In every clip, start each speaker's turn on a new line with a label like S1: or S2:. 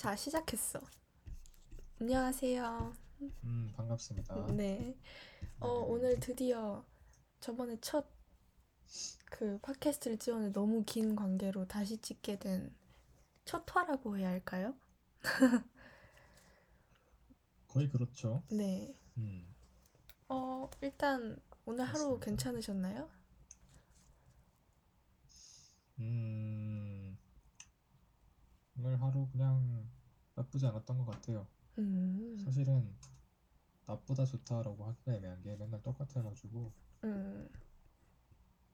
S1: 자, 시작했어. 안녕하세요.
S2: 음, 반갑습니다.
S1: 네. 어,
S2: 네.
S1: 오늘 드디어 저번에 첫 그 팟캐스트를 찍었는데 너무 긴 관계로 다시 찍게 된 첫 화라고 해야 할까요?
S2: 거의 그렇죠.
S1: 네.
S2: 음,
S1: 어, 일단 오늘 하루
S2: 맞습니다.
S1: 괜찮으셨나요?
S2: 음, 오늘 하루 그냥 나쁘지 않았던 것 같아요.
S1: 음,
S2: 사실은 나쁘다 좋다라고 하기가 애매한 게 맨날 똑같아가지고,
S1: 음,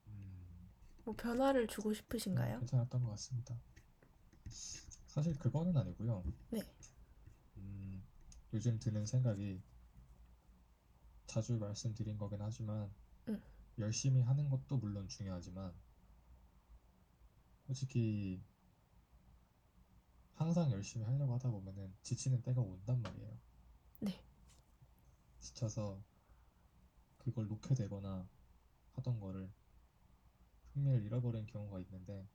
S2: 음,
S1: 뭐 변화를 주고
S2: 그냥
S1: 싶으신가요?
S2: 괜찮았던 것 같습니다. 사실 그거는 아니고요.
S1: 네.
S2: 음, 요즘 드는 생각이 자주 말씀드린 거긴 하지만,
S1: 음.
S2: 열심히 하는 것도 물론 중요하지만, 솔직히 항상 열심히 하려고 하다 보면은 지치는 때가 온단 말이에요.
S1: 네.
S2: 지쳐서 그걸 놓게 되거나 하던 거를 흥미를 잃어버린 경우가 있는데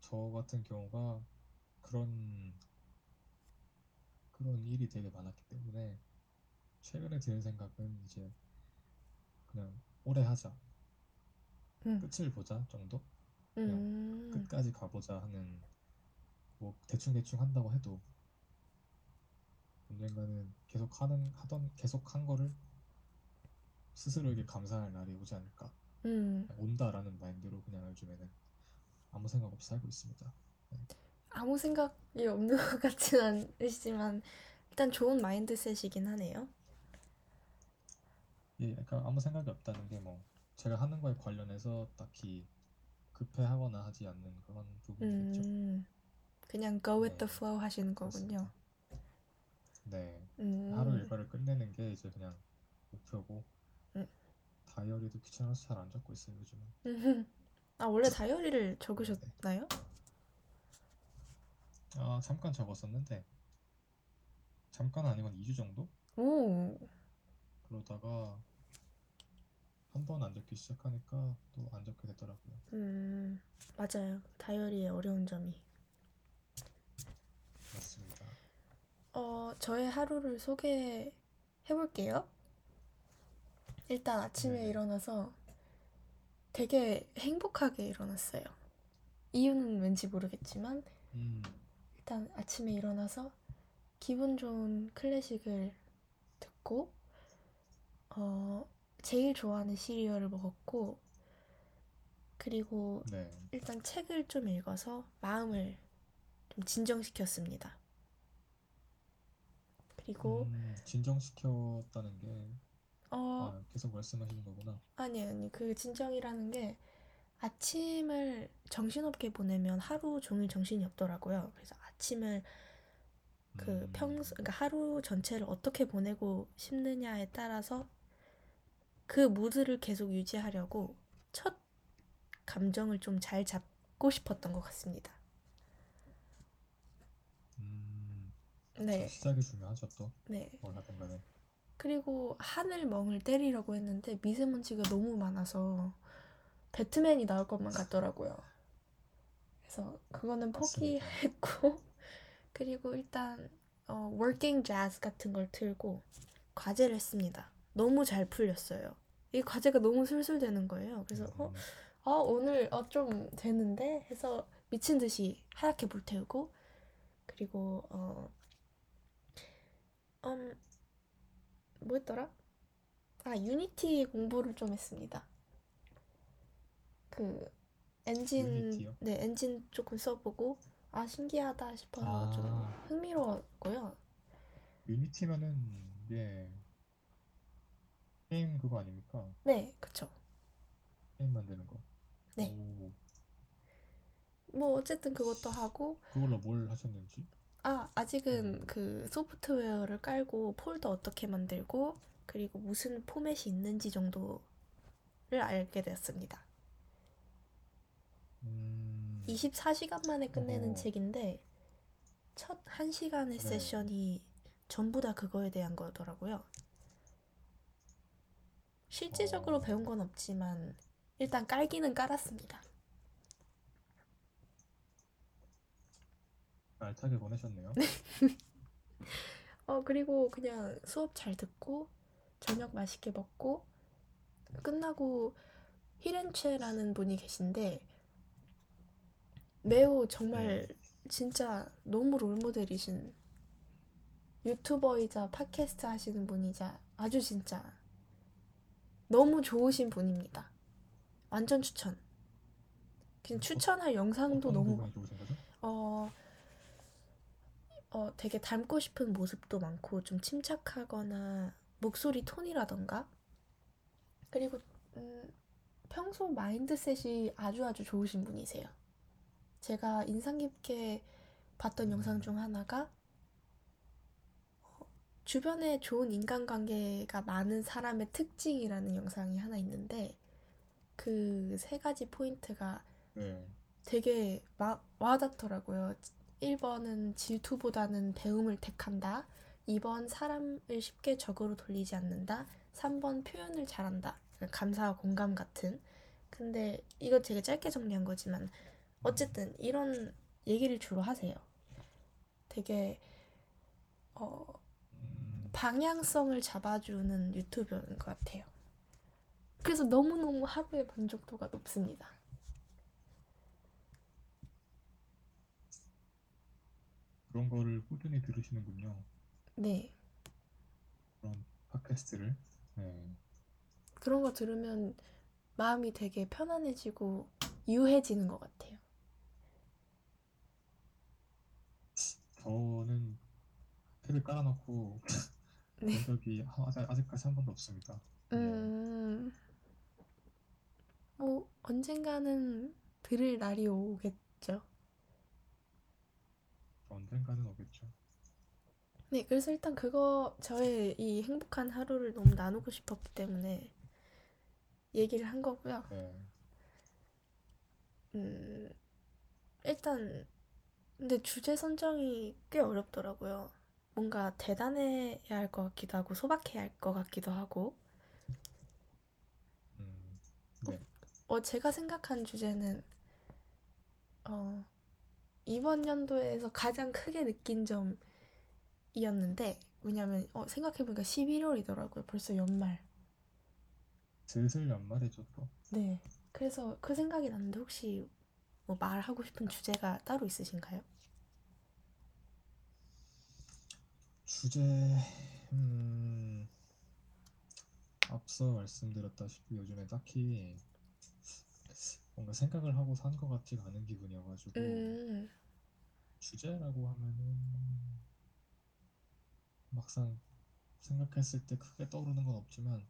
S2: 저 같은 경우가 그런 그런 일이 되게 많았기 때문에 최근에 드는 생각은 이제 그냥 오래 하자,
S1: 음,
S2: 끝을 보자 정도? 그냥
S1: 음,
S2: 끝까지 가보자 하는 뭐 대충 대충 한다고 해도 언젠가는 계속 하는 하던 계속 한 거를 스스로에게 감사할 날이 오지 않을까
S1: 음.
S2: 온다라는 마인드로 그냥 요즘에는 아무 생각 없이 살고 있습니다. 네.
S1: 아무 생각이 없는 것 같진 않으시지만 일단 좋은 마인드셋이긴 하네요.
S2: 예, 약간 아무 생각이 없다는 게 뭐 제가 하는 거에 관련해서 딱히 급해하거나 하지 않는 그런 부분이겠죠.
S1: 음, 그냥 go with the
S2: 네,
S1: flow 하시는 거군요.
S2: 그렇습니다. 네, 하루
S1: 음,
S2: 일과를 끝내는 게 이제 그냥 목표고
S1: 음.
S2: 다이어리도 귀찮아서 잘 안 적고 있어요 요즘은.
S1: 음. 아, 원래 다이어리를. 적으셨나요?
S2: 아 잠깐 적었었는데 잠깐 아니면 2주 정도?
S1: 오,
S2: 그러다가 한 번 안 적기 시작하니까 또 안 적게 되더라고요.
S1: 음, 맞아요. 다이어리의 어려운 점이.
S2: 맞습니다.
S1: 어, 저의 하루를 소개해 볼게요. 일단 아침에
S2: 네네.
S1: 일어나서 되게 행복하게 일어났어요. 이유는 왠지 모르겠지만
S2: 음,
S1: 일단 아침에 일어나서 기분 좋은 클래식을 듣고 어, 제일 좋아하는 시리얼을 먹었고 그리고
S2: 네.
S1: 일단 책을 좀 읽어서 마음을 좀 진정시켰습니다. 그리고
S2: 음, 진정시켰다는 게,
S1: 어,
S2: 아, 계속 말씀하시는 거구나.
S1: 아니 아니 그 진정이라는 게 아침을 정신없게 보내면 하루 종일 정신이 없더라고요. 그래서 아침을 그 평소
S2: 음,
S1: 그러니까 하루 전체를 어떻게 보내고 싶느냐에 따라서 그 무드를 계속 유지하려고 첫 감정을 좀 잘 잡고 싶었던 것 같습니다.
S2: 음, 저
S1: 네,
S2: 시작이 중요하죠 또.
S1: 네.
S2: 뭘 하든 간에.
S1: 그리고 하늘 멍을 때리려고 했는데 미세먼지가 너무 많아서 배트맨이 나올 것만 같더라고요. 그래서 그거는
S2: 맞습니다.
S1: 포기했고 그리고 일단 어, working jazz 같은 걸 틀고 과제를 했습니다. 너무 잘 풀렸어요. 이 과제가 너무 술술 되는 거예요. 그래서 어,
S2: 음,
S1: 어 오늘 어, 좀 되는데 해서 미친 듯이 하얗게 불태우고 그리고 어, 음, 뭐였더라? 아 유니티 공부를 좀 했습니다. 그 엔진
S2: 유니티요?
S1: 네 엔진 조금 써보고 아 신기하다 싶어서 좀
S2: 아,
S1: 흥미로웠고요.
S2: 유니티면은, 예, 게임 그거 아닙니까?
S1: 네, 그쵸.
S2: 게임 만드는 거.
S1: 네,
S2: 오,
S1: 뭐 어쨌든 그것도 하고
S2: 그걸로 뭘 하셨는지?
S1: 아 아직은
S2: 음,
S1: 그 소프트웨어를 깔고 폴더 어떻게 만들고 그리고 무슨 포맷이 있는지 정도를 알게 되었습니다.
S2: 음,
S1: 24시간 만에 끝내는
S2: 어허,
S1: 책인데 첫 1시간의
S2: 네.
S1: 세션이 전부 다 그거에 대한 거더라고요. 실질적으로 배운
S2: 어,
S1: 건 없지만 일단 깔기는 깔았습니다.
S2: 알차게 보내셨네요.
S1: 어, 그리고 그냥 수업 잘 듣고, 저녁 맛있게 먹고, 끝나고 히렌체라는 분이 계신데, 매우 정말
S2: 네.
S1: 진짜 너무 롤모델이신 유튜버이자 팟캐스트 하시는 분이자 아주 진짜 너무 좋으신 분입니다. 완전 추천. 그냥 추천할 영상도
S2: 어떤
S1: 너무
S2: 부분이 좋으신 거죠?
S1: 어, 어, 되게 닮고 싶은 모습도 많고, 좀 침착하거나, 목소리 톤이라던가, 그리고, 음, 평소 마인드셋이 아주 아주 좋으신 분이세요. 제가 인상 깊게 봤던 영상 중 하나가, 어, 주변에 좋은 인간관계가 많은 사람의 특징이라는 영상이 하나 있는데, 그 세 가지 포인트가
S2: 네.
S1: 되게 와, 와닿더라고요. 1번은 질투보다는 배움을 택한다. 2번 사람을 쉽게 적으로 돌리지 않는다. 3번 표현을 잘한다. 감사와 공감 같은. 근데 이거 되게 짧게 정리한 거지만 어쨌든 이런 얘기를 주로 하세요. 되게 어,
S2: 음,
S1: 방향성을 잡아주는 유튜버인 것 같아요. 그래서 너무너무 하루의 만족도가 높습니다.
S2: 그런 거를 꾸준히 들으시는군요.
S1: 네.
S2: 그런 팟캐스트를. 네.
S1: 그런 거 들으면 마음이 되게 편안해지고 유해지는 것 같아요.
S2: 저는 탭을 깔아놓고
S1: 네.
S2: 본 적이 하- 아직, 아직까지 한 번도 없습니다. 네.
S1: 음, 뭐, 언젠가는 들을 날이 오겠죠.
S2: 언젠가는 오겠죠.
S1: 네, 그래서 일단 그거, 저의 이 행복한 하루를 너무 나누고 싶었기 때문에 얘기를 한 거고요.
S2: 네.
S1: 음, 일단, 근데 주제 선정이 꽤 어렵더라고요. 뭔가 대단해야 할 것 같기도 하고, 소박해야 할 것 같기도 하고.
S2: 음, 네.
S1: 어, 제가 생각한 주제는, 어, 이번 연도에서 가장 크게 느낀 점이었는데, 왜냐면, 어, 생각해보니까 11월이더라고요. 벌써 연말.
S2: 슬슬 연말이죠 또.
S1: 네. 그래서 그 생각이 났는데, 혹시 뭐 말하고 싶은 주제가 따로 있으신가요?
S2: 주제, 음, 앞서 말씀드렸다시피 요즘에 딱히 뭔가 생각을 하고 산 것 같지가 않은 기분이어가지고
S1: 음,
S2: 주제라고 하면은 막상 생각했을 때 크게 떠오르는 건 없지만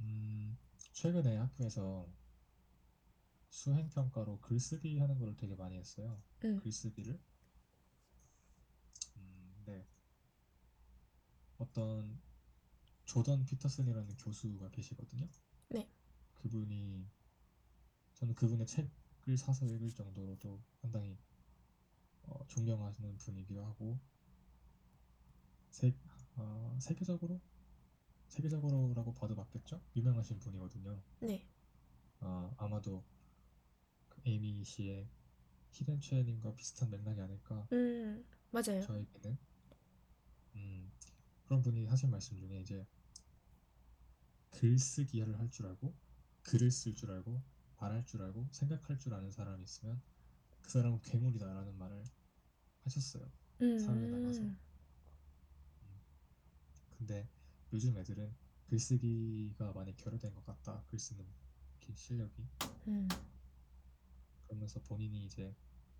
S2: 음, 최근에 학교에서 수행 평가로 글쓰기 하는 걸 되게 많이 했어요.
S1: 음,
S2: 글쓰기를. 음, 네. 어떤 조던 피터슨이라는 교수가 계시거든요.
S1: 네.
S2: 그분이 저는 그분의 책을 사서 읽을 정도로도 상당히 어, 존경하는 분이기도 하고 세, 어, 세계적으로 세계적으로라고 봐도 맞겠죠? 유명하신 분이거든요.
S1: 네.
S2: 아, 아마도 그 에이미 씨의 히든 최애님과 비슷한 맥락이 아닐까
S1: 음, 맞아요.
S2: 저에게는 음, 그런 분이 하신 말씀 중에 이제 글쓰기를 할 줄 알고 글을 쓸 줄 알고 말할 줄 알고 생각할 줄 아는 사람이 있으면 그 사람은 괴물이다라는 말을 하셨어요. 사회에 나가서.
S1: 음,
S2: 근데 요즘 애들은 글쓰기가 많이 결여된 것 같다. 글 쓰는 기- 실력이.
S1: 음,
S2: 그러면서 본인이 이제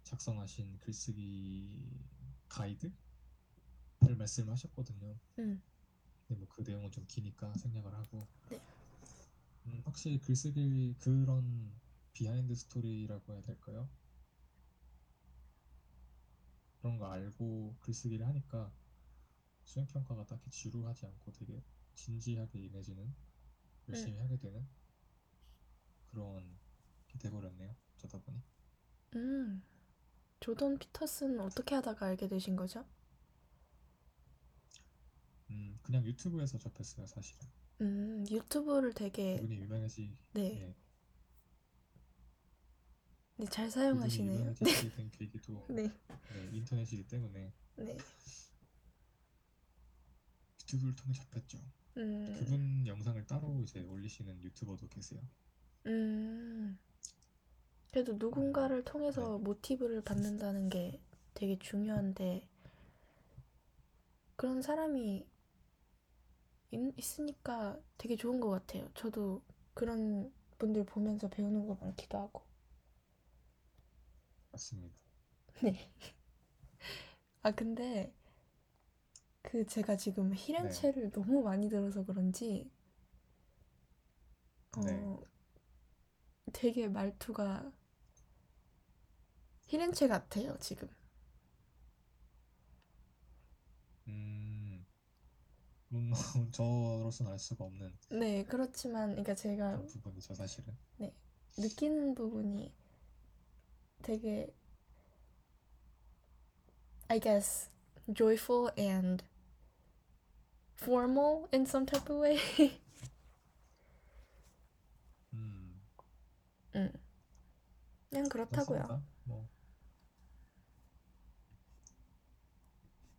S2: 작성하신 글쓰기 가이드를 말씀하셨거든요.
S1: 음,
S2: 근데 뭐 그 내용은 좀 기니까 생략을 하고
S1: 네.
S2: 음, 확실히 글쓰기 그런 behind story라고 해야 될까요? 그런 거 알고 글쓰기를 하니까 수행 평가가 딱히 지루하지 않고 되게 진지하게 임해지는 열심히 하게 되는 그런 게 돼버렸네요. 어쩌다 보니
S1: 음. 조던 피터슨 어떻게 하다가 알게 되신 거죠?
S2: 음, 그냥 유튜브에서 접했어요 사실은
S1: 음, 유튜브를 되게,
S2: 그분이 유명해지
S1: 네,
S2: 네,
S1: 네, 잘 사용하시네요.
S2: 된 계기도
S1: 네.
S2: 네, 인터넷이기 때문에
S1: 네.
S2: 유튜브를 통해 접했죠.
S1: 음,
S2: 그분 영상을 따로 이제 올리시는 유튜버도 계세요.
S1: 음. 그래도 누군가를 통해서 모티브를 받는다는 게 되게 중요한데, 그런 사람이 있, 있으니까 되게 좋은 것 같아요. 저도 그런 분들 보면서 배우는 거 많기도 하고.
S2: 맞습니다.
S1: 네. 아, 근데 그 제가 지금 히렌체를 너무 많이 들어서 그런지 어
S2: 네.
S1: 되게 말투가 히렌체 같아요, 지금.
S2: 음, 음, 저로서는 알 수가 없는
S1: 네, 그렇지만 그러니까 제가
S2: 그런 부분이죠, 사실은.
S1: 느끼는 부분이 되게 I guess joyful and formal in some type of way.
S2: 음,
S1: 음. 그냥 그렇다고요.
S2: 그렇습니다. 뭐,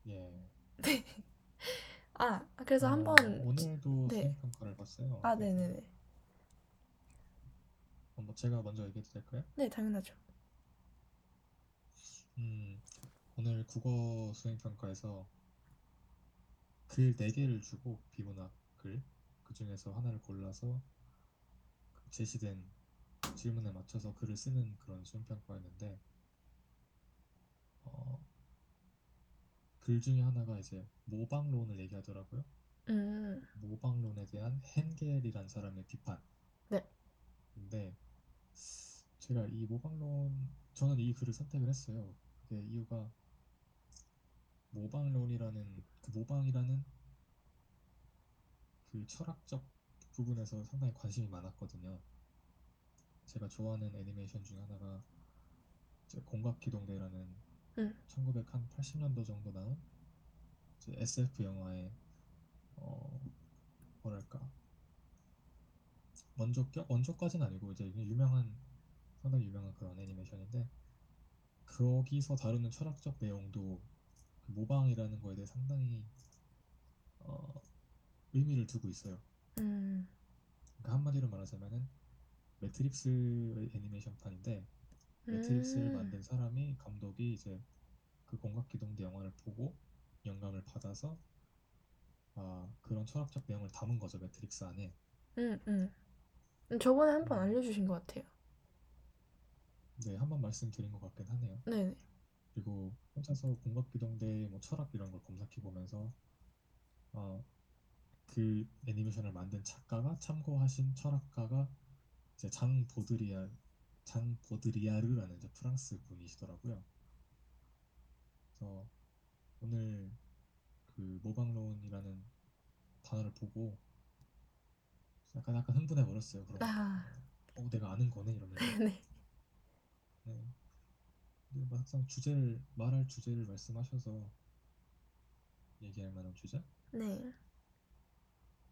S2: 예.
S1: 아, 그래서
S2: 어,
S1: 한번
S2: 오늘도
S1: 네.
S2: 수행 평가를 봤어요.
S1: 아, 네 네 네.
S2: 어, 뭐 제가 먼저 얘기해도 될까요?
S1: 네, 당연하죠.
S2: 음, 오늘 국어 수행 평가에서 글 4개를 주고 비문학 글, 그 중에서 하나를 골라서 그 제시된 질문에 맞춰서 글을 쓰는 그런 수행 평가였는데 어, 글 중에 하나가 이제 모방론을 얘기하더라고요.
S1: 음,
S2: 모방론에 대한 헨겔이란 사람의 비판.
S1: 네.
S2: 근데 제가 이 모방론 저는 이 글을 선택을 했어요. 그게 이유가 모방론이라는 그 모방이라는 그 철학적 부분에서 상당히 관심이 많았거든요. 제가 좋아하는 애니메이션 중 하나가 공각기동대라는
S1: 음.
S2: 1980년도 정도 나온 SF 영화의 어 뭐랄까 원조격 원조까지는 아니고 이제 유명한 상당히 유명한 그런 애니메이션인데 거기서 다루는 철학적 내용도 그 모방이라는 거에 대해 상당히 어, 의미를 두고 있어요.
S1: 음,
S2: 그러니까 한마디로 말하자면은 매트릭스의 애니메이션판인데 매트릭스를
S1: 음,
S2: 만든 사람이 감독이 이제 그 공각기동대 영화를 보고 영감을 받아서 아 그런 철학적 내용을 담은 거죠 매트릭스 안에.
S1: 음, 음. 음, 저번에 한번
S2: 음.
S1: 알려주신 것 같아요.
S2: 네, 한 번 말씀드린 것 같긴 하네요.
S1: 네네.
S2: 그리고 혼자서 공각기동대 뭐 철학 이런 걸 검색해 보면서 어, 그 애니메이션을 만든 작가가 참고하신 철학가가 이제 장 보드리아 장 보드리아르라는 이제 프랑스 분이시더라고요. 그래서 오늘 그 모방론이라는 단어를 보고 약간 약간 흥분해 버렸어요. 그럼
S1: 아,
S2: 어 내가 아는 거네 이러면서.
S1: 네.
S2: 네. 근데 막상 주제를 말할 주제를 말씀하셔서 얘기할 만한 주제?
S1: 네.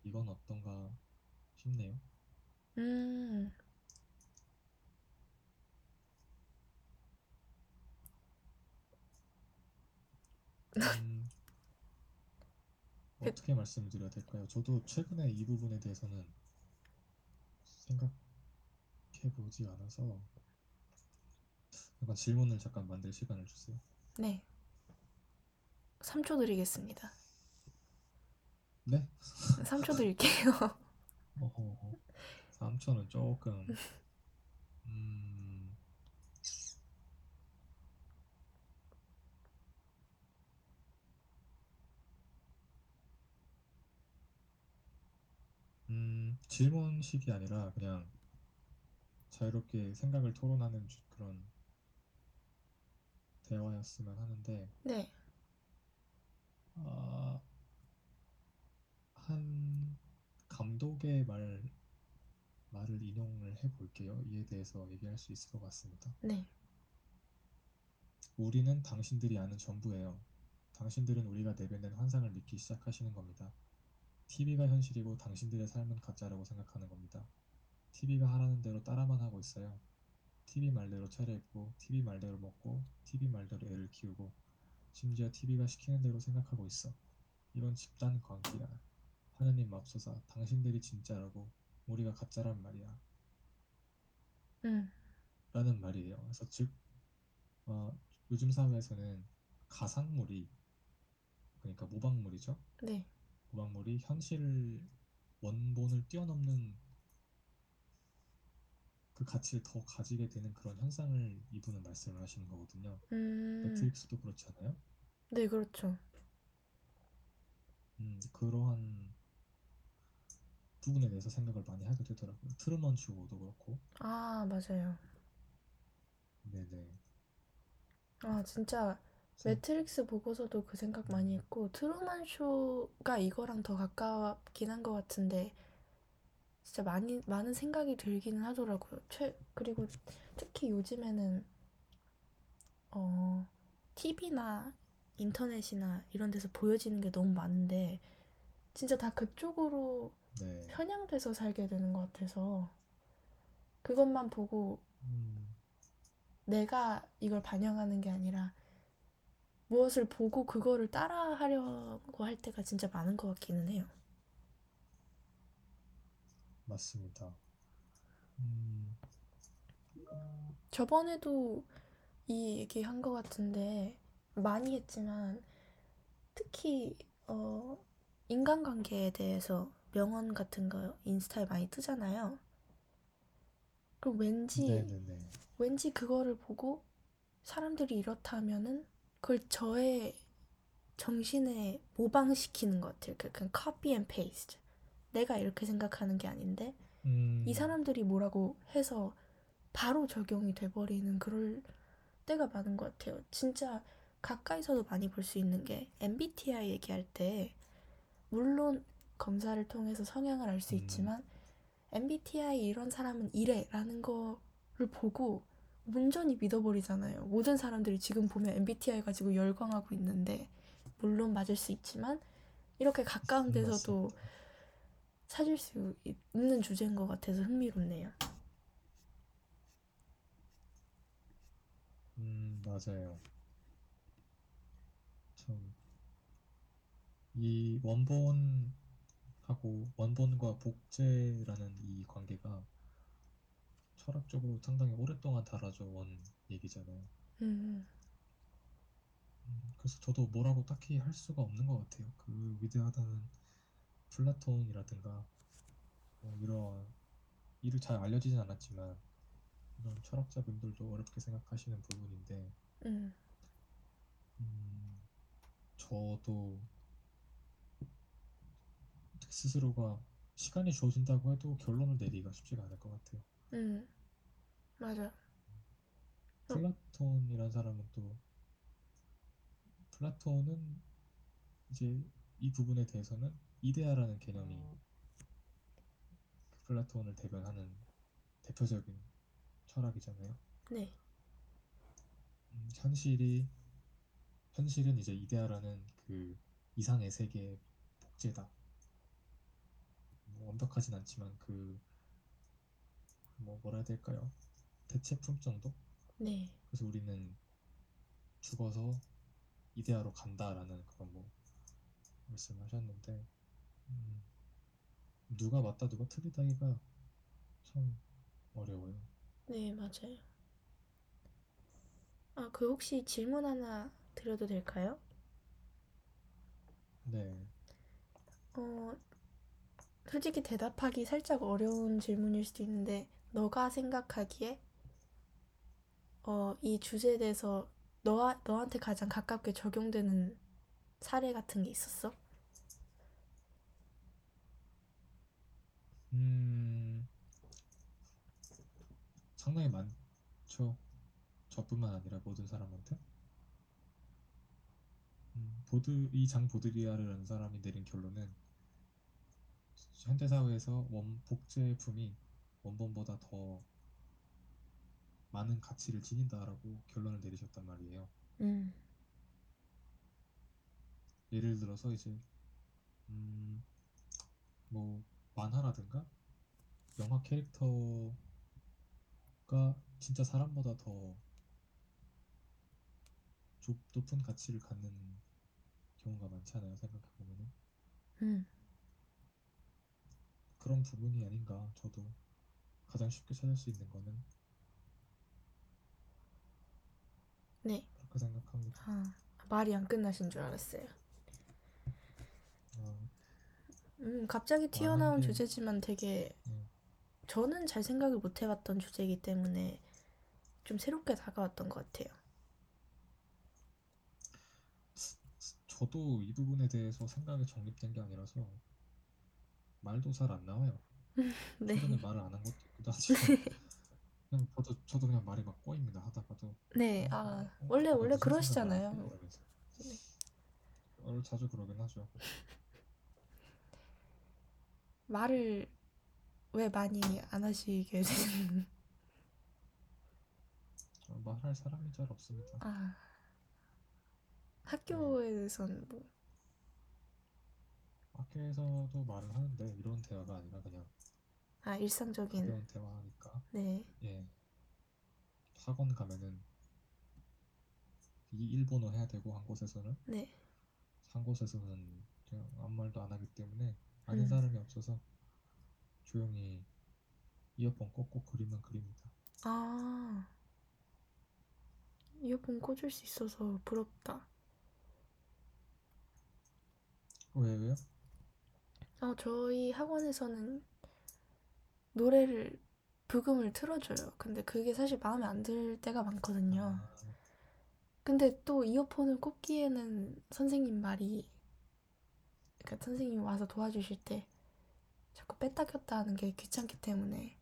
S2: 이건 어떤가 싶네요.
S1: 음,
S2: 음,
S1: 그-
S2: 어떻게 말씀을 드려야 될까요? 저도 최근에 이 부분에 대해서는 생각해 보지 않아서 약간 질문을 잠깐 만들 시간을 주세요.
S1: 네. 3초 드리겠습니다.
S2: 네?
S1: 3초 드릴게요.
S2: 어허, 3초는 조금 음, 음, 질문식이 아니라 그냥 자유롭게 생각을 토론하는 주- 그런 대화였으면 하는데
S1: 네.
S2: 아, 한 감독의 말 말을 인용을 해볼게요. 이에 대해서 얘기할 수 있을 것 같습니다.
S1: 네.
S2: 우리는 당신들이 아는 전부예요. 당신들은 우리가 내뱉는 환상을 믿기 시작하시는 겁니다. TV가 현실이고 당신들의 삶은 가짜라고 생각하는 겁니다. TV가 하라는 대로 따라만 하고 있어요. TV 말대로 차려입고, TV 말대로 먹고, TV 말대로 애를 키우고, 심지어 TV가 시키는 대로 생각하고 있어. 이건 집단 관계야. 하느님 맙소사, 당신들이 진짜라고 우리가 가짜란 말이야.
S1: 음,
S2: 라는 말이에요. 그래서 즉 어, 요즘 사회에서는 가상물이 그러니까 모방물이죠.
S1: 네.
S2: 모방물이 현실 원본을 뛰어넘는 그 가치를 더 가지게 되는 그런 현상을 이분은 말씀을 하시는 거거든요.
S1: 음,
S2: 매트릭스도 그렇지 않아요?
S1: 네, 그렇죠.
S2: 음, 그러한 부분에 대해서 생각을 많이 하게 되더라고요. 트루먼 쇼도 그렇고.
S1: 아, 맞아요.
S2: 네네.
S1: 아, 진짜
S2: 그래서
S1: 매트릭스 보고서도 그 생각 많이 했고 트루먼 쇼가 이거랑 더 가깝긴 한 것 같은데 진짜 많이 많은 생각이 들기는 하더라고요. 최 그리고 특히 요즘에는 어 TV나 인터넷이나 이런 데서 보여지는 게 너무 많은데 진짜 다 그쪽으로
S2: 네.
S1: 편향돼서 살게 되는 것 같아서 그것만 보고
S2: 음,
S1: 내가 이걸 반영하는 게 아니라 무엇을 보고 그거를 따라 하려고 할 때가 진짜 많은 것 같기는 해요.
S2: 맞습니다. 음,
S1: 저번에도 이 얘기 한 것 같은데 많이 했지만 특히 어 인간관계에 대해서 명언 같은 거 인스타에 많이 뜨잖아요. 그럼 왠지
S2: 네네네.
S1: 왠지 그거를 보고 사람들이 이렇다면은 그걸 저의 정신에 모방시키는 것 같아요. 그 그냥 copy and paste. 내가 이렇게 생각하는 게 아닌데
S2: 음,
S1: 이 사람들이 뭐라고 해서 바로 적용이 돼버리는 그럴 때가 많은 것 같아요. 진짜 가까이서도 많이 볼 수 있는 게 MBTI 얘기할 때 물론 검사를 통해서 성향을 알수
S2: 음,
S1: 있지만 MBTI 이런 사람은 이래라는 거를 보고 온전히 믿어버리잖아요. 모든 사람들이 지금 보면 MBTI 가지고 열광하고 있는데 물론 맞을 수 있지만 이렇게 가까운 데서도
S2: 맞습니다.
S1: 찾을 수 있- 있는 주제인 것 같아서 흥미롭네요.
S2: 음, 맞아요. 참, 이 원본하고 원본과 복제라는 이 관계가 철학적으로 상당히 오랫동안 달아져 온 얘기잖아요.
S1: 음,
S2: 음, 그래서 저도 뭐라고 딱히 할 수가 없는 것 같아요. 그 위대하다는 플라톤이라든가 뭐 이런 일을 잘 알려지진 않았지만 이런 철학자분들도 어렵게 생각하시는 부분인데
S1: 음,
S2: 음, 저도 스스로가 시간이 주어진다고 해도 결론을 내리기가 쉽지가 않을 것 같아요.
S1: 음, 맞아. 어,
S2: 플라톤이란 사람은 또 플라톤은 이제 이 부분에 대해서는 이데아라는 개념이 그 플라톤을 대변하는 대표적인 철학이잖아요.
S1: 네,
S2: 음, 현실이 현실은 이제 이데아라는 그 이상의 세계의 복제다. 뭐 완벽하진 않지만 그 뭐 뭐라 해야 될까요? 대체품 정도?
S1: 네,
S2: 그래서 우리는 죽어서 이데아로 간다라는 그런 뭐 말씀하셨는데 음, 누가 맞다 누가 틀리다기가 참 어려워요.
S1: 네, 맞아요. 아, 그 혹시 질문 하나 드려도 될까요?
S2: 네,
S1: 어, 솔직히 대답하기 살짝 어려운 질문일 수도 있는데, 너가 생각하기에, 어, 이 주제에 대해서 너와, 너한테 가장 가깝게 적용되는 사례 같은 게 있었어?
S2: 음, 상당히 많죠. 저뿐만 아니라 모든 사람한테. 음, 보드 이장 보드리아르라는 사람이 내린 결론은 현대 사회에서 원 복제품이 원본보다 더 많은 가치를 지닌다라고 결론을 내리셨단 말이에요.
S1: 음,
S2: 예를 들어서 이제 음, 뭐 만화라든가 영화 캐릭터가 진짜 사람보다 더 좁- 높은 가치를 갖는 경우가 많잖아요. 생각해 보면은
S1: 음,
S2: 그런 부분이 아닌가. 저도 가장 쉽게 찾을 수 있는 거는
S1: 네.
S2: 그렇게 생각합니다.
S1: 아, 말이 안 끝나신 줄 알았어요.
S2: 어,
S1: 음, 갑자기 튀어나온
S2: 게-
S1: 주제지만 되게
S2: 네.
S1: 저는 잘 생각을 못 해봤던 주제이기 때문에 좀 새롭게 다가왔던 것 같아요.
S2: 저도 이 부분에 대해서 생각이 정립된 게 아니라서 말도 잘 안 나와요.
S1: 네.
S2: 최근에 말을 안 한 것도 있기도 하지만 그냥 저도 저도 그냥 말이 막 꼬입니다. 하다가도
S1: 네,
S2: 어,
S1: 아,
S2: 어,
S1: 원래, 원래
S2: 무슨
S1: 그러시잖아요.
S2: 이러면서.
S1: 네.
S2: 어, 자주 그러긴 하죠.
S1: 말을 왜 많이 안 하시게 되는,
S2: 어, 말할 사람이 잘 없습니다.
S1: 아, 학교에선 뭐,
S2: 학교에서도 말을 하는데 이런 대화가 아니라 그냥
S1: 아, 일상적인,
S2: 가벼운 대화하니까.
S1: 네,
S2: 예. 학원 가면은 이 일본어 해야 되고 한 곳에서는?
S1: 네,
S2: 한 곳에서는 그냥 아무 말도 안 하기 때문에 아는
S1: 음.
S2: 사람이 없어서 조용히 이어폰 꽂고 그림만 그립니다.
S1: 아, 이어폰 꽂을 수 있어서 부럽다.
S2: 왜 왜요?
S1: 어, 저희 학원에서는 노래를 부금을 틀어줘요. 근데 그게 사실 마음에 안 들 때가 많거든요.
S2: 아,
S1: 근데 또 이어폰을 꽂기에는 선생님 말이, 그러니까 선생님이 와서 도와주실 때 자꾸 뺐다 꼈다 하는 게 귀찮기 때문에.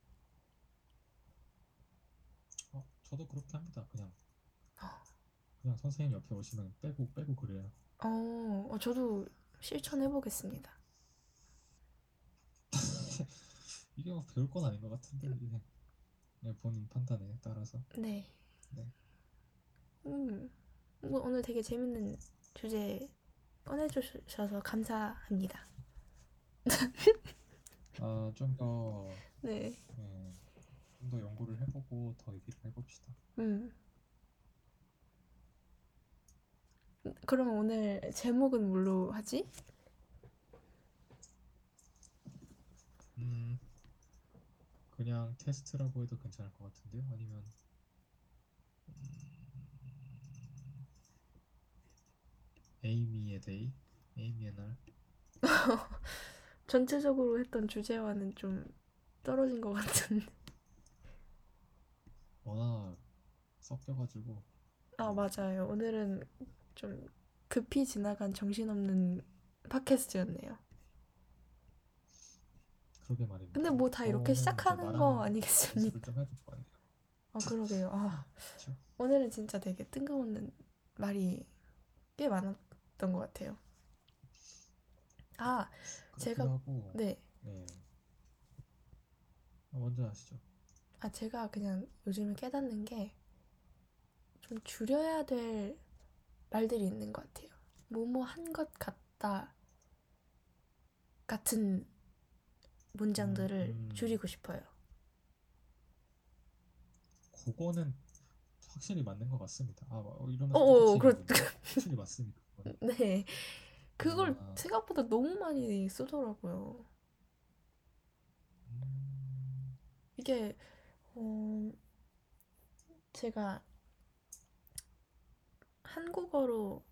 S2: 어, 저도 그렇게 합니다. 그냥
S1: 어,
S2: 그냥 선생님 옆에 오시면 빼고 빼고 그래요.
S1: 어, 어, 저도 실천해 보겠습니다.
S2: 이게 뭐 배울 건 아닌 것 같은데 이게 그냥 본인 판단에 따라서
S1: 네.
S2: 네.
S1: 음, 뭐 오늘 되게 재밌는 주제 꺼내주셔서 감사합니다.
S2: 아, 아좀더
S1: 네.
S2: 예, 좀더 연구를 해보고 더 얘기를 해봅시다.
S1: 음. 그럼 오늘 제목은 뭘로 하지?
S2: 음, 그냥 테스트라고 해도 괜찮을 것 같은데요? 아니면 음, 에이미의 day? 에이미의 날?
S1: 전체적으로 했던 주제와는 좀 떨어진 것 같은.
S2: 워낙 섞여가지고
S1: 아, 맞아요. 오늘은 좀 급히 지나간 정신없는 팟캐스트였네요.
S2: 그러게 말입니다.
S1: 근데 뭐 다 이렇게 시작하는 거 아니겠습니까?
S2: 좀거 아니에요.
S1: 아, 그러게요. 아,
S2: 그렇죠?
S1: 오늘은 진짜 되게 뜬금없는 말이 꽤 많았던 것 같아요. 아,
S2: 그렇기도
S1: 제가-
S2: 하고
S1: 네.
S2: 네. 아, 먼저 하시죠.
S1: 아, 제가 그냥 요즘에 깨닫는 게 좀 줄여야 될 말들이 있는 것 같아요. 뭐뭐 한 것 같다 같은 문장들을
S2: 음, 음.
S1: 줄이고 싶어요.
S2: 그거는 확실히 맞는 것 같습니다. 아, 어, 이러면
S1: 어,
S2: 똑같이
S1: 그렇,
S2: 얘기하는데 확실히 맞습니다.
S1: 네. 그걸
S2: 아.
S1: 생각보다 너무 많이 쓰더라고요.
S2: 음,
S1: 이게, 어, 제가 한국어로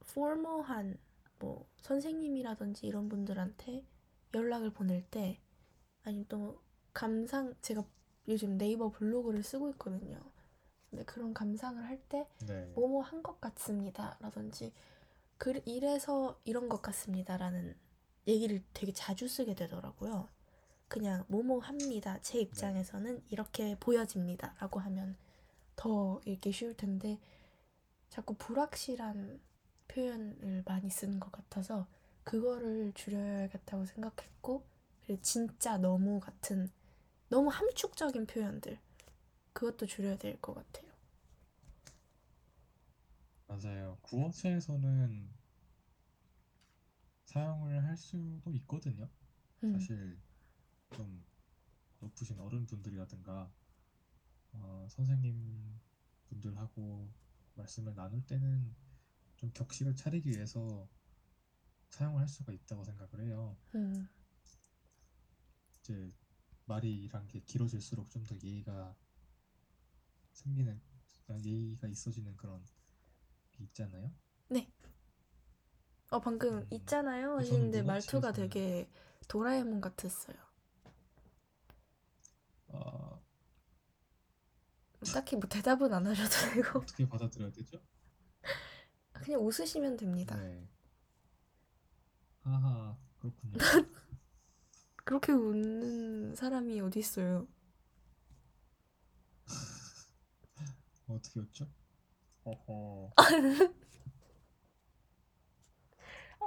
S1: 포멀한 뭐 선생님이라든지 이런 분들한테 연락을 보낼 때 아니면 또 감상 제가 요즘 네이버 블로그를 쓰고 있거든요. 근데 그런 감상을 할 때
S2: 네.
S1: 뭐뭐 한 것 같습니다. 라든지 그 이래서 이런 것 같습니다라는 얘기를 되게 자주 쓰게 되더라고요. 그냥 뭐뭐 합니다. 제 입장에서는 이렇게 보여집니다. 라고 하면 더 읽기 쉬울 텐데 자꾸 불확실한 표현을 많이 쓰는 것 같아서 그거를 줄여야겠다고 생각했고 그리고 진짜 너무 같은 너무 함축적인 표현들 그것도 줄여야 될 것 같아요.
S2: 맞아요. 구어체에서는 사용을 할 수도 있거든요.
S1: 음,
S2: 사실 좀 높으신 어른분들이라든가 어, 선생님 분들하고 말씀을 나눌 때는 좀 격식을 차리기 위해서 사용을 할 수가 있다고 생각을 해요.
S1: 음,
S2: 이제 말이란 게 길어질수록 좀더 예의가 생기는 아, 예의가 있어지는 그런 게 있잖아요.
S1: 어 방금
S2: 음,
S1: 있잖아요 하시는데 말투가 되게 도라에몽 같았어요.
S2: 아,
S1: 딱히 뭐 대답은 안 하셔도 되고
S2: 어떻게 받아들여야 되죠?
S1: 그냥 웃으시면 됩니다.
S2: 네. 하하, 그렇군요.
S1: 그렇게 웃는 사람이 어디 있어요?
S2: 어떻게 웃죠? 어허.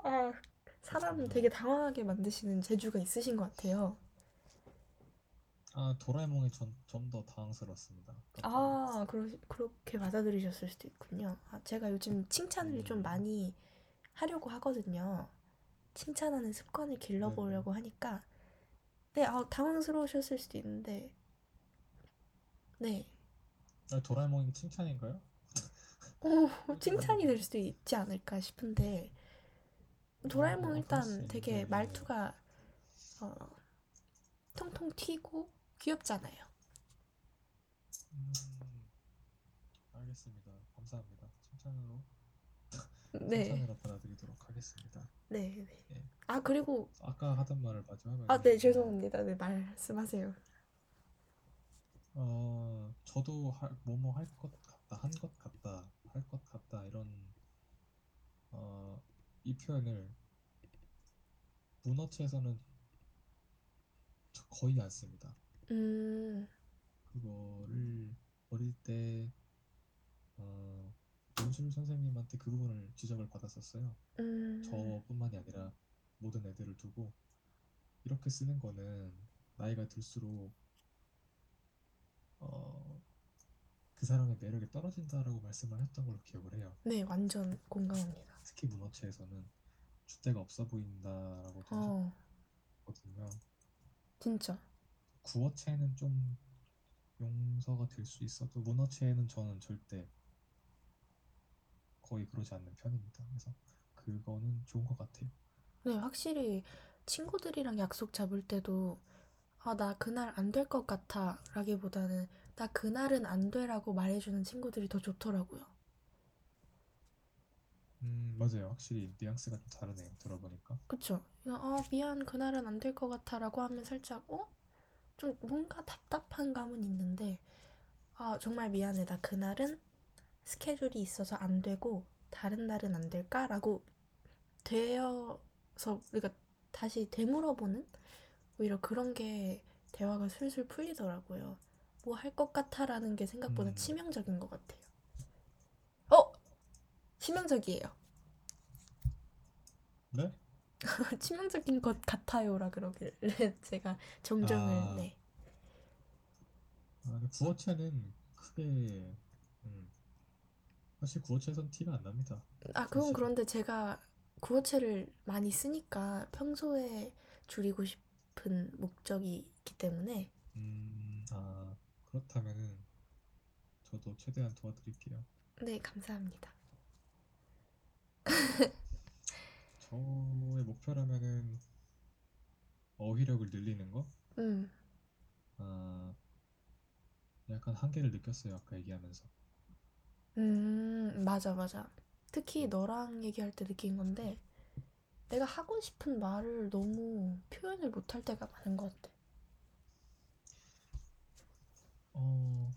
S1: 아, 사람을 되게 당황하게 만드시는 재주가 있으신 것 같아요.
S2: 아, 도라에몽이 좀더 당황스럽습니다.
S1: 아, 그러, 그렇게 받아들이셨을 수도 있군요. 아, 제가 요즘 칭찬을 좀
S2: 음.
S1: 많이 하려고 하거든요. 칭찬하는 습관을 길러보려고 하니까. 네, 아, 당황스러우셨을 수도 있는데. 네.
S2: 아, 도라에몽이 칭찬인가요?
S1: 오, 칭찬이 될 수도 있지 않을까 싶은데. 도라에몽
S2: 뭐, 그럴
S1: 일단
S2: 수
S1: 되게. 말투가 어, 통통 튀고 귀엽잖아요.
S2: 음, 알겠습니다. 감사합니다. 칭찬으로
S1: 네,
S2: 칭찬으로 받아들이도록 하겠습니다.
S1: 네, 네.
S2: 예.
S1: 아, 그리고
S2: 아까 하던 말을 마지막에
S1: 아, 네, 죄송합니다. 네, 말씀하세요.
S2: 어, 저도 할, 뭐뭐 할 것 같다, 한 것 같다, 할 것 같다 이런 어, 이 표현을 문어체에서는 저- 거의 안 씁니다.
S1: 음,
S2: 그거를 어릴 때 어, 논술 선생님한테 그 부분을 지적을 받았었어요.
S1: 음,
S2: 저뿐만이 아니라 모든 애들을 두고 이렇게 쓰는 거는 나이가 들수록 어, 그 사람의 매력이 떨어진다라고 말씀을 했던 걸로 기억을 해요.
S1: 네, 완전 공감합니다.
S2: 특히 문어체에서는 줏대가 없어 보인다라고
S1: 어,
S2: 하거든요.
S1: 진짜.
S2: 구어체는 좀 용서가 될 수 있어도 문어체는 저는 절대 거의 그러지 않는 편입니다. 그래서 그거는 좋은 것 같아요.
S1: 네, 확실히 친구들이랑 약속 잡을 때도 아, 나 그날 안 될 것 같아 라기보다는 나 그날은 안 돼라고 말해주는 친구들이 더 좋더라고요.
S2: 음, 맞아요. 확실히 뉘앙스가 좀 다르네요. 들어보니까.
S1: 그쵸? 그냥, 아, 미안, 그날은 안 될 것 같아 라고 하면 살짝, 어? 좀 뭔가 답답한 감은 있는데, 아, 정말 미안해. 나 그날은 스케줄이 있어서 안 되고, 다른 날은 안 될까? 라고 되어서, 그러니까 다시 되물어보는? 오히려 그런 게 대화가 술술 풀리더라고요. 뭐 할 것 같아 라는 게 생각보다
S2: 음.
S1: 치명적인 것 같아요. 어! 치명적이에요.
S2: 네?
S1: 치명적인 것 같아요라 그러길래 제가 정정을
S2: 아.
S1: 네.
S2: 아, 구어체는 크게 음, 사실 구어체에선 티가 안 납니다.
S1: 아 그건
S2: 사실은.
S1: 그런데 제가 구어체를 많이 쓰니까 평소에 줄이고 싶 은 목적이 있기 때문에
S2: 음, 아, 그렇다면은 저도 최대한 도와드릴게요.
S1: 네 감사합니다.
S2: 저의 목표라면은 어휘력을 늘리는 거?
S1: 음,
S2: 아, 약간 한계를 느꼈어요. 아까 얘기하면서.
S1: 음 맞아 맞아. 특히 너랑 얘기할 때 느낀 건데 내가 하고 싶은 말을 너무 표현을 못할 때가 많은 것 같아.
S2: 어,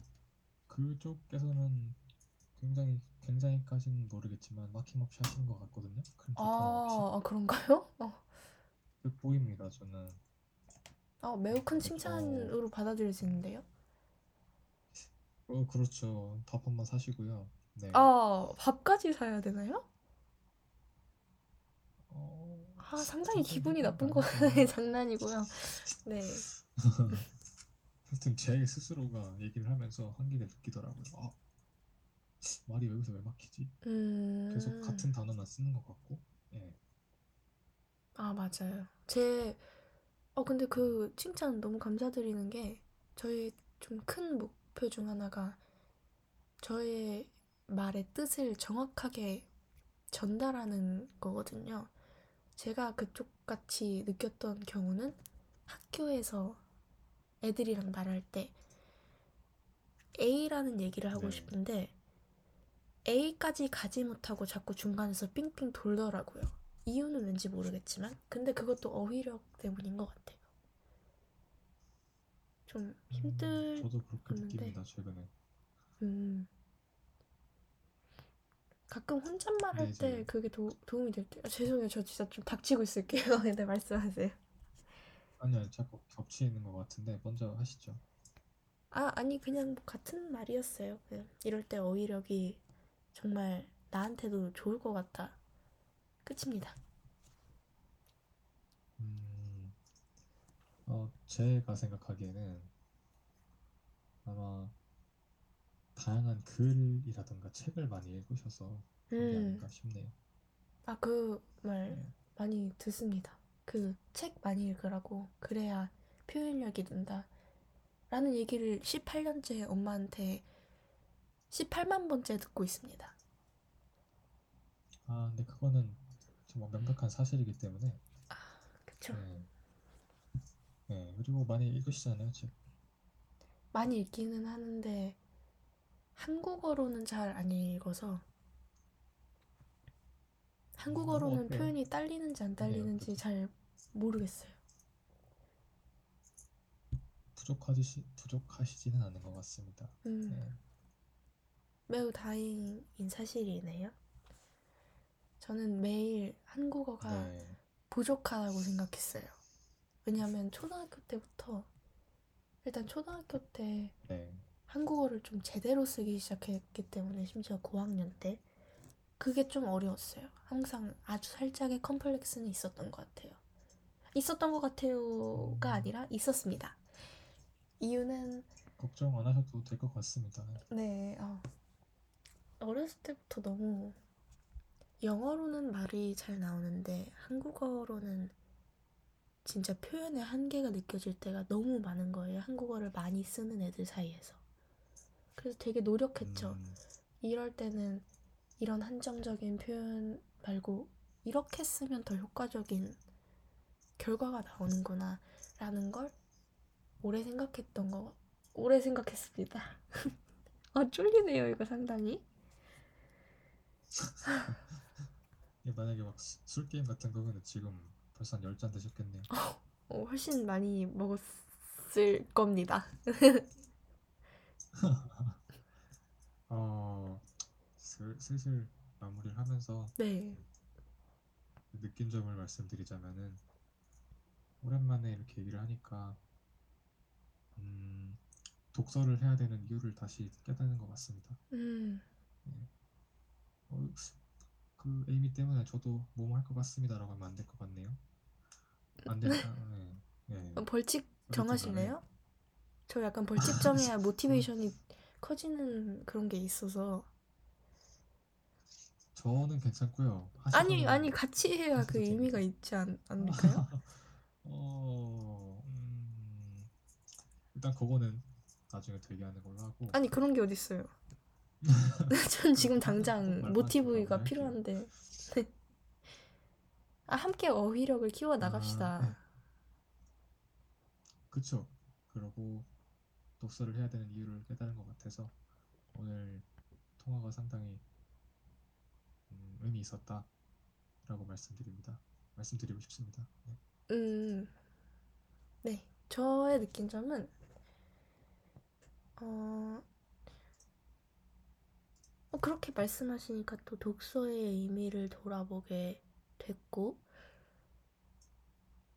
S2: 그쪽에서는 굉장히 굉장히까지는 모르겠지만 막힘없이 하시는 것 같거든요. 큰 불편 없이.
S1: 아, 아 그런가요? 어,
S2: 그 보입니다. 저는.
S1: 아 매우 큰 칭찬으로 받아들여지는데요.
S2: 어, 그렇죠. 밥 한 번 사시고요. 네.
S1: 아 밥까지 사야 되나요?
S2: 어,
S1: 아, 상당히 기분이 나쁜 거
S2: 아니죠.
S1: 장난이고요. 네.
S2: 하여튼 제 스스로가 얘기를 하면서 한계를 느끼더라고요. 아, 말이 여기서 왜 막히지?
S1: 음.
S2: 계속 같은 단어만 쓰는 것 같고. 예.
S1: 아, 맞아요. 제, 어, 근데 그 칭찬 너무 감사드리는 게 저의 좀큰 목표 중 하나가 저의 말의 뜻을 정확하게 전달하는 거거든요. 제가 그쪽 같이 느꼈던 경우는 학교에서 애들이랑 말할 때 A라는 얘기를 하고
S2: 네.
S1: 싶은데 A까지 가지 못하고 자꾸 중간에서 삥삥 돌더라고요. 이유는 왠지 모르겠지만 근데 그것도 어휘력 때문인 것 같아요. 좀 힘들
S2: 음, 저도 그렇게. 느낍니다 최근에.
S1: 음. 가끔 혼잣말 할
S2: 네,
S1: 때 그게 도, 도움이 될 때. 아, 죄송해요. 저 진짜 좀 닥치고 있을게요. 네, 말씀하세요.
S2: 아니요 자꾸 겹치는 것 같은데 먼저 하시죠.
S1: 아, 아니 그냥 뭐 같은 말이었어요. 그냥 이럴 때 어휘력이 정말 나한테도 좋을 것 같다. 끝입니다.
S2: 음, 어, 제가 생각하기에는 아마 다양한 글이라든가 책을 많이 읽으셔서 그런 게
S1: 음.
S2: 아닌가 싶네요.
S1: 아, 그 말
S2: 네.
S1: 많이 듣습니다. 그 책 많이 읽으라고 그래야 표현력이 는다. 라는 얘기를 18년째 엄마한테 18만 번째 듣고 있습니다.
S2: 아, 근데 그거는 정말 명백한 사실이기 때문에
S1: 그쵸?
S2: 네. 네, 그리고 많이 읽으시잖아요, 책.
S1: 많이 읽기는 하는데 한국어로는 잘 안 읽어서 한국어로는
S2: 어때요?
S1: 표현이 딸리는지 안 딸리는지
S2: 그렇죠.
S1: 잘 모르겠어요.
S2: 부족하시, 부족하시지는 않은 것 같습니다.
S1: 음,
S2: 네.
S1: 매우 다행인 사실이네요. 저는 매일 한국어가
S2: 네.
S1: 부족하다고 생각했어요. 왜냐하면 초등학교 때부터 일단 초등학교 때
S2: 네.
S1: 한국어를 좀 제대로 쓰기 시작했기 때문에 심지어 고학년 때 그게 좀 어려웠어요. 항상 아주 살짝의 컴플렉스는 있었던 것 같아요. 있었던 것 같아요가 아니라 있었습니다. 이유는
S2: 걱정 안 하셔도 될 것 같습니다.
S1: 네 어, 어렸을 때부터 너무 영어로는 말이 잘 나오는데 한국어로는 진짜 표현의 한계가 느껴질 때가 너무 많은 거예요. 한국어를 많이 쓰는 애들 사이에서. 그래서 되게 노력했죠.
S2: 음,
S1: 이럴 때는 이런 한정적인 표현 말고 이렇게 쓰면 더 효과적인 결과가 나오는구나 라는 걸 오래 생각했던 거 오래 생각했습니다. 아 쫄리네요 이거 상당히.
S2: 만약에 막 술 게임 같은 거면 지금 벌써 한 10잔 드셨겠네요.
S1: 어, 훨씬 많이 먹었을 겁니다.
S2: 어, 슬, 슬슬 마무리를 하면서
S1: 네.
S2: 느낀 점을 말씀드리자면은 오랜만에 이렇게 얘기를 하니까 음, 독서를 해야 되는 이유를 다시 깨닫는 것 같습니다.
S1: 음.
S2: 어, 그 에이미 때문에 저도 뭐뭐 할 것 같습니다라고 하면 안 될 것 같네요. 안 될, 아, 네, 네.
S1: 어, 벌칙
S2: 어쨌든
S1: 정하실래요? 저 약간 벌칙 정해야 모티베이션이 커지는 그런 게 있어서
S2: 저는 괜찮고요.
S1: 아니 아니 같이 해야 그 의미가. 있지 않, 않을까요?
S2: 어, 음, 일단 그거는 나중에 되게하는 걸로 하고
S1: 아니 그런 게 어딨어요. 전 지금 당장
S2: 말만
S1: 모티브가. 필요한데. 아 함께 어휘력을 키워 나갑시다.
S2: 네. 그쵸. 그러고 독서를 해야 되는 이유를 깨달은 것 같아서 오늘 통화가 상당히 음, 의미 있었다라고 말씀드립니다. 말씀드리고 싶습니다. 네.
S1: 음, 네. 저의 느낀 점은, 어, 어, 그렇게 말씀하시니까 또 독서의 의미를 돌아보게 됐고,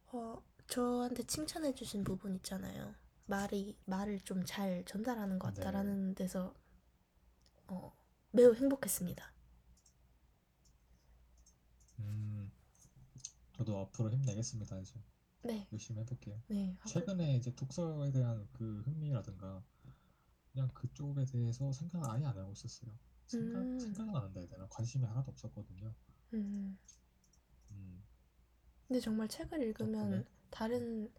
S1: 어, 저한테 칭찬해주신 부분 있잖아요. 말이, 말을 좀 잘 전달하는 것
S2: 네.
S1: 같다라는 데서, 어, 매우 행복했습니다.
S2: 음, 저도 앞으로 힘내겠습니다. 이제
S1: 네,
S2: 열심히 해볼게요.
S1: 네. 하고-
S2: 최근에 이제 독서에 대한 그 흥미라든가 그냥 그쪽에 대해서 생각을 아예 안 하고 있었어요. 생각,
S1: 음.
S2: 생각은 안 한다 해야 되나? 관심이 하나도 없었거든요.
S1: 음.
S2: 음,
S1: 근데 정말 책을 읽으면
S2: 덕분에?
S1: 다른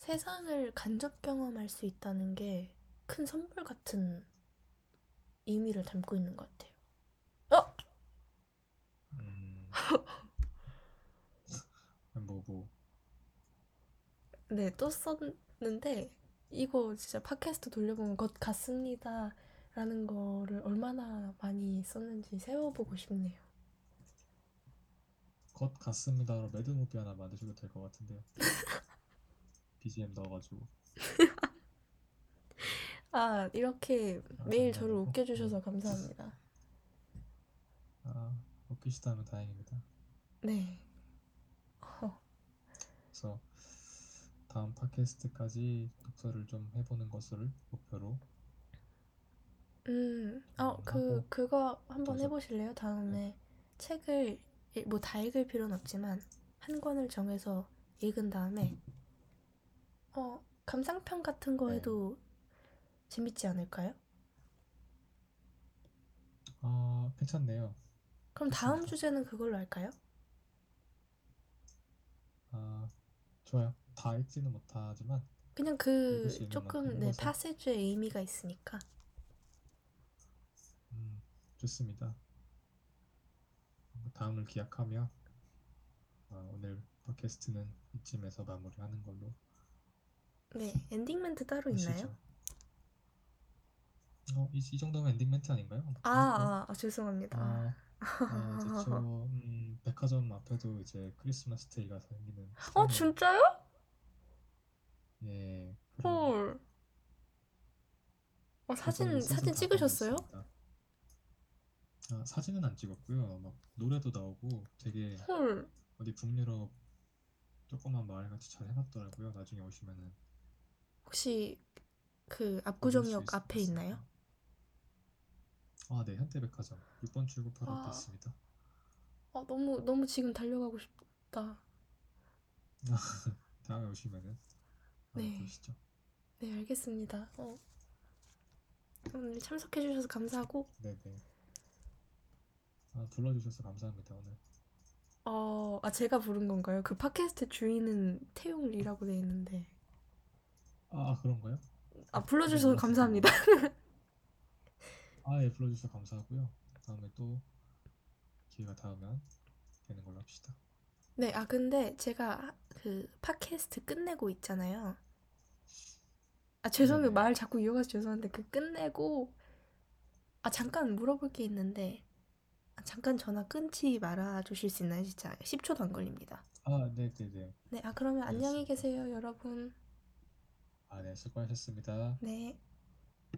S1: 세상을 간접 경험할 수 있다는 게 큰 선물 같은 의미를 담고 있는 것 같아요. 어? 음...
S2: 뭐고? 뭐.
S1: 네, 또 썼는데 이거 진짜 팟캐스트 돌려보면 것 같습니다. 라는 거를 얼마나 많이 썼는지 세워보고 싶네요.
S2: 것 같습니다로 매듭 무비 하나 만드셔도 될 것 같은데요. BGM 넣어가지고.
S1: 아, 이렇게
S2: 아,
S1: 매일 저를. 웃겨주셔서 감사합니다.
S2: 아, 웃기시다면 다행입니다.
S1: 네.
S2: 그래서 다음 팟캐스트까지 독서를 좀 해보는 것을 목표로
S1: 음, 어,
S2: 음,
S1: 그, 그거 한번 해보실래요? 다음에 책을 뭐 다 읽을 필요는 없지만 한 권을 정해서 읽은 다음에 어, 감상평 같은 거
S2: 네.
S1: 해도 재밌지 않을까요?
S2: 아 괜찮네요.
S1: 그럼 다음
S2: 좋습니다.
S1: 주제는 그걸로 할까요?
S2: 아 좋아요. 다 읽지는 못하지만
S1: 그냥 그
S2: 읽을 수 있는
S1: 조금 네,
S2: 읽어서.
S1: 파세주의 의미가 있으니까.
S2: 음, 좋습니다. 다음을 기약하며 아, 오늘 팟캐스트는 이쯤에서 마무리하는 걸로
S1: 네, 엔딩 멘트 따로 있나요?
S2: 하시죠. 어, 이, 이 정도면 엔딩 멘트 아닌가요?
S1: 아, 아, 아, 죄송합니다.
S2: 아, 아, 이제 저 음, 백화점 앞에도 이제 크리스마스 트리가 생기는
S1: 어,
S2: 시간이-
S1: 진짜요?
S2: 예 그런
S1: 헐. 어, 사진
S2: 시즌
S1: 사진
S2: 다
S1: 찍으셨어요?
S2: 아, 사진은 안 찍었고요. 막 노래도 나오고 되게
S1: 헐.
S2: 어디 북유럽 조그만 마을 같이 잘 해놨더라고요. 나중에 오시면은
S1: 혹시 그 압구정역
S2: 있-
S1: 앞에. 있나요?
S2: 아, 네, 현대백화점 6번 출구 바로 앞에
S1: 아.
S2: 있습니다.
S1: 어, 너무 너무 지금 달려가고 싶다.
S2: 다음에 오시면은 한번
S1: 네.
S2: 보시죠.
S1: 네, 알겠습니다. 어. 오늘 참석해 주셔서 감사하고
S2: 네, 네. 아, 불러주셔서 감사합니다 오늘.
S1: 어, 아 제가 부른 건가요? 그 팟캐스트 주인은 태용리라고 돼 있는데.
S2: 아, 아, 그런가요?
S1: 아, 불러 주셔서 감사합니다.
S2: 아, 예, 불러주셔서 감사하고요. 다음에 또 기회가 닿으면 되는 걸로 합시다.
S1: 네, 아 근데 제가 그 팟캐스트 끝내고 있잖아요. 아 죄송해요
S2: 네네.
S1: 말 자꾸 이어가서 죄송한데 그 끝내고 아 잠깐 물어볼 게 있는데 아, 잠깐 전화 끊지 말아 주실 수 있나요 진짜 10초도 안 걸립니다.
S2: 아, 네, 네, 네.
S1: 네, 아 그러면 안녕히
S2: 알겠습니다.
S1: 계세요 여러분.
S2: 아, 네, 수고하셨습니다.
S1: 네.